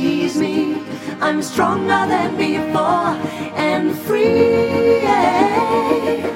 tease me. I'm stronger than before and free. Calm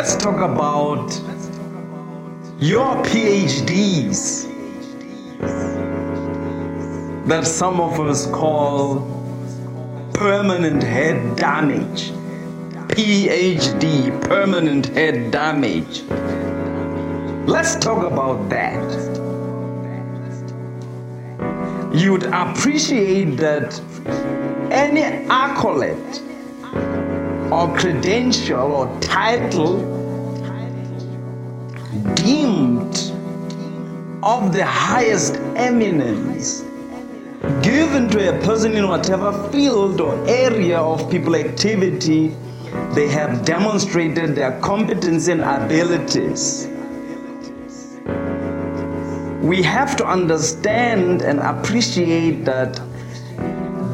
Let's talk about your PhDs that some of us call permanent head damage. PhD, permanent head damage. Let's talk about that. You'd appreciate that any accolade or credential or title deemed of the highest eminence given to a person in whatever field or area of people activity they have demonstrated their competence and abilities. We have to understand and appreciate that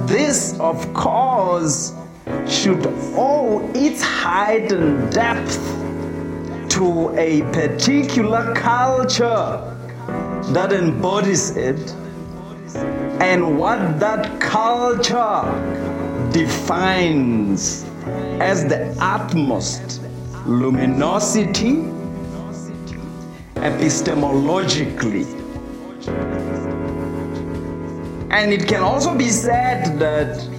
this, of course, should owe its height and depth to a particular culture that embodies it and what that culture defines as the utmost luminosity epistemologically. And it can also be said that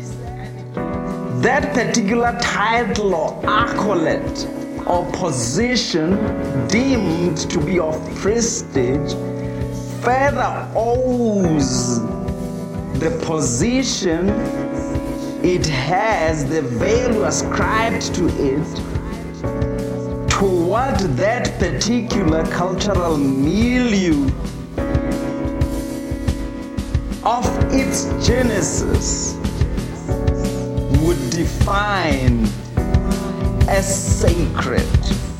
that particular title or accolade or position deemed to be of prestige further owes the position it has, the value ascribed to it, to what that particular cultural milieu of its genesis would define as sacred.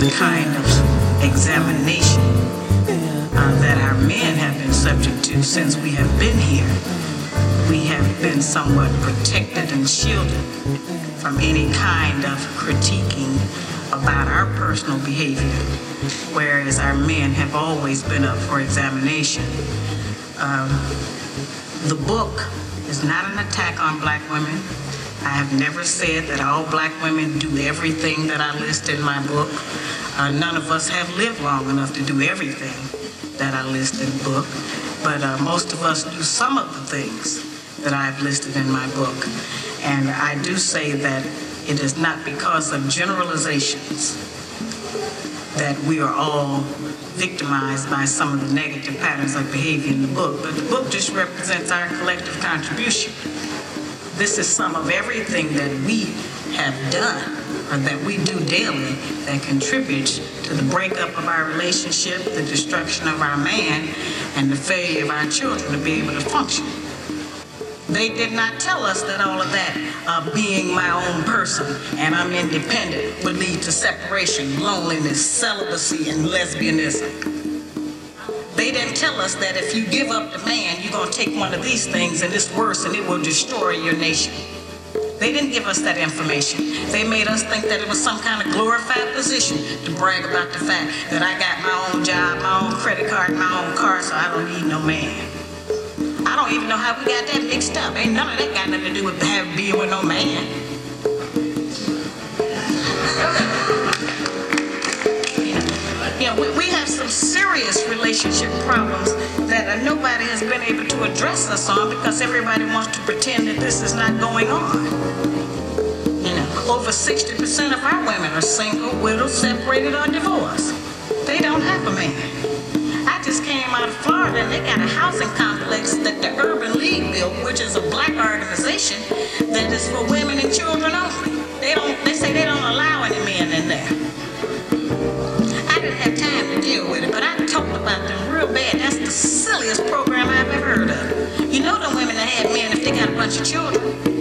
The kind of examination uh, that our men have been subject to since we have been here. We have been somewhat protected and shielded from any kind of critiquing about our personal behavior, whereas our men have always been up for examination. Um, the book is not an attack on black women. I have never said that all black women do everything that I list in my book. Uh, none of us have lived long enough to do everything that I list in the book, but uh, most of us do some of the things that I've listed in my book. And I do say that it is not because of generalizations that we are all victimized by some of the negative patterns of behavior in the book, but the book just represents our collective contribution. This is some of everything that we have done or that we do daily that contributes to the breakup of our relationship, the destruction of our man, and the failure of our children to be able to function. They did not tell us that all of that, uh, being my own person and I'm independent, would lead to separation, loneliness, celibacy, and lesbianism. They didn't tell us that if you give up the man, you're going to take one of these things and it's worse and it will destroy your nation. They didn't give us that information. They made us think that it was some kind of glorified position to brag about the fact that I got my own job, my own credit card, my own car, so I don't need no man. I don't even know how we got that mixed up. Ain't none of that got nothing to do with having being with no man. Yeah, we, we have some serious relationship problems that uh, nobody has been able to address us on because everybody wants to pretend that this is not going on. You know, over 60% of our women are single, widowed, separated, or divorced. They don't have a man. I just came out of Florida and they got a housing complex that the Urban League built, which is a black organization that is for women and children only. They don't. They say they don't allow any men in there. Deal with it, but I talked about them real bad. That's the silliest program I've ever heard of. You know the women that had men if they got a bunch of children.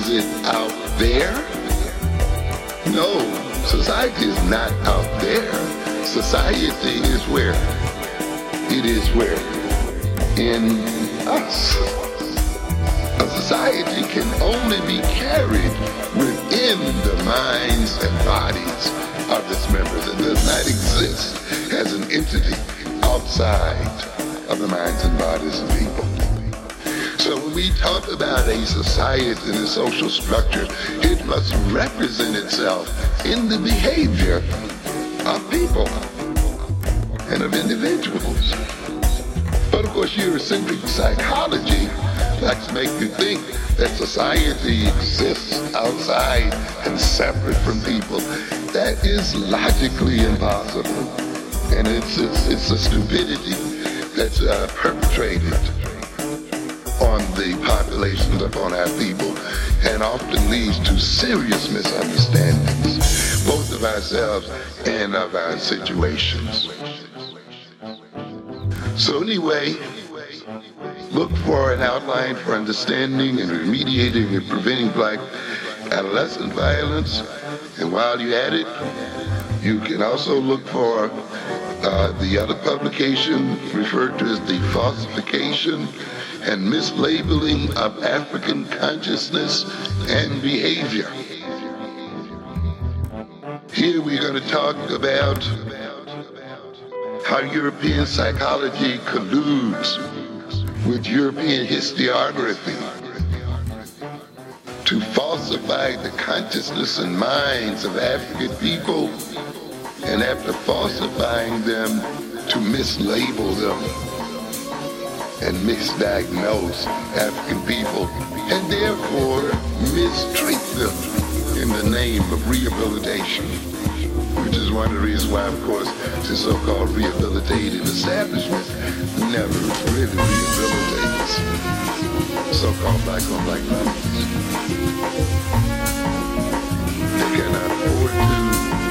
Is it? Out there? No, society is not out there. Society is where? It is where? In us. A society can only be carried within the minds and bodies of its members. It does not exist as an entity outside of the minds and bodies of people. So when we talk about a society and a social structure, it must represent itself in the behavior of people and of individuals. But of course, Eurocentric psychology likes to make you think that society exists outside and separate from people. That is logically impossible. And it's, it's, it's a stupidity that's uh, perpetrated the populations upon our people and often leads to serious misunderstandings, both of ourselves and of our situations. So anyway, look for an outline for understanding and remediating and preventing black adolescent violence. And while you're at it, you can also look for uh, the other publication referred to as the falsification and mislabeling of African consciousness and behavior. Here we're going to talk about how European psychology colludes with European historiography to falsify the consciousness and minds of African people and after falsifying them to mislabel them and misdiagnose African people and therefore mistreat them in the name of rehabilitation. Which is one of the reasons why, of course, the so-called rehabilitative establishment never really rehabilitates so-called black on black violence. They cannot afford to.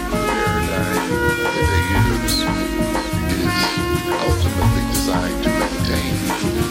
Paradigm that they use ultimately designed to maintain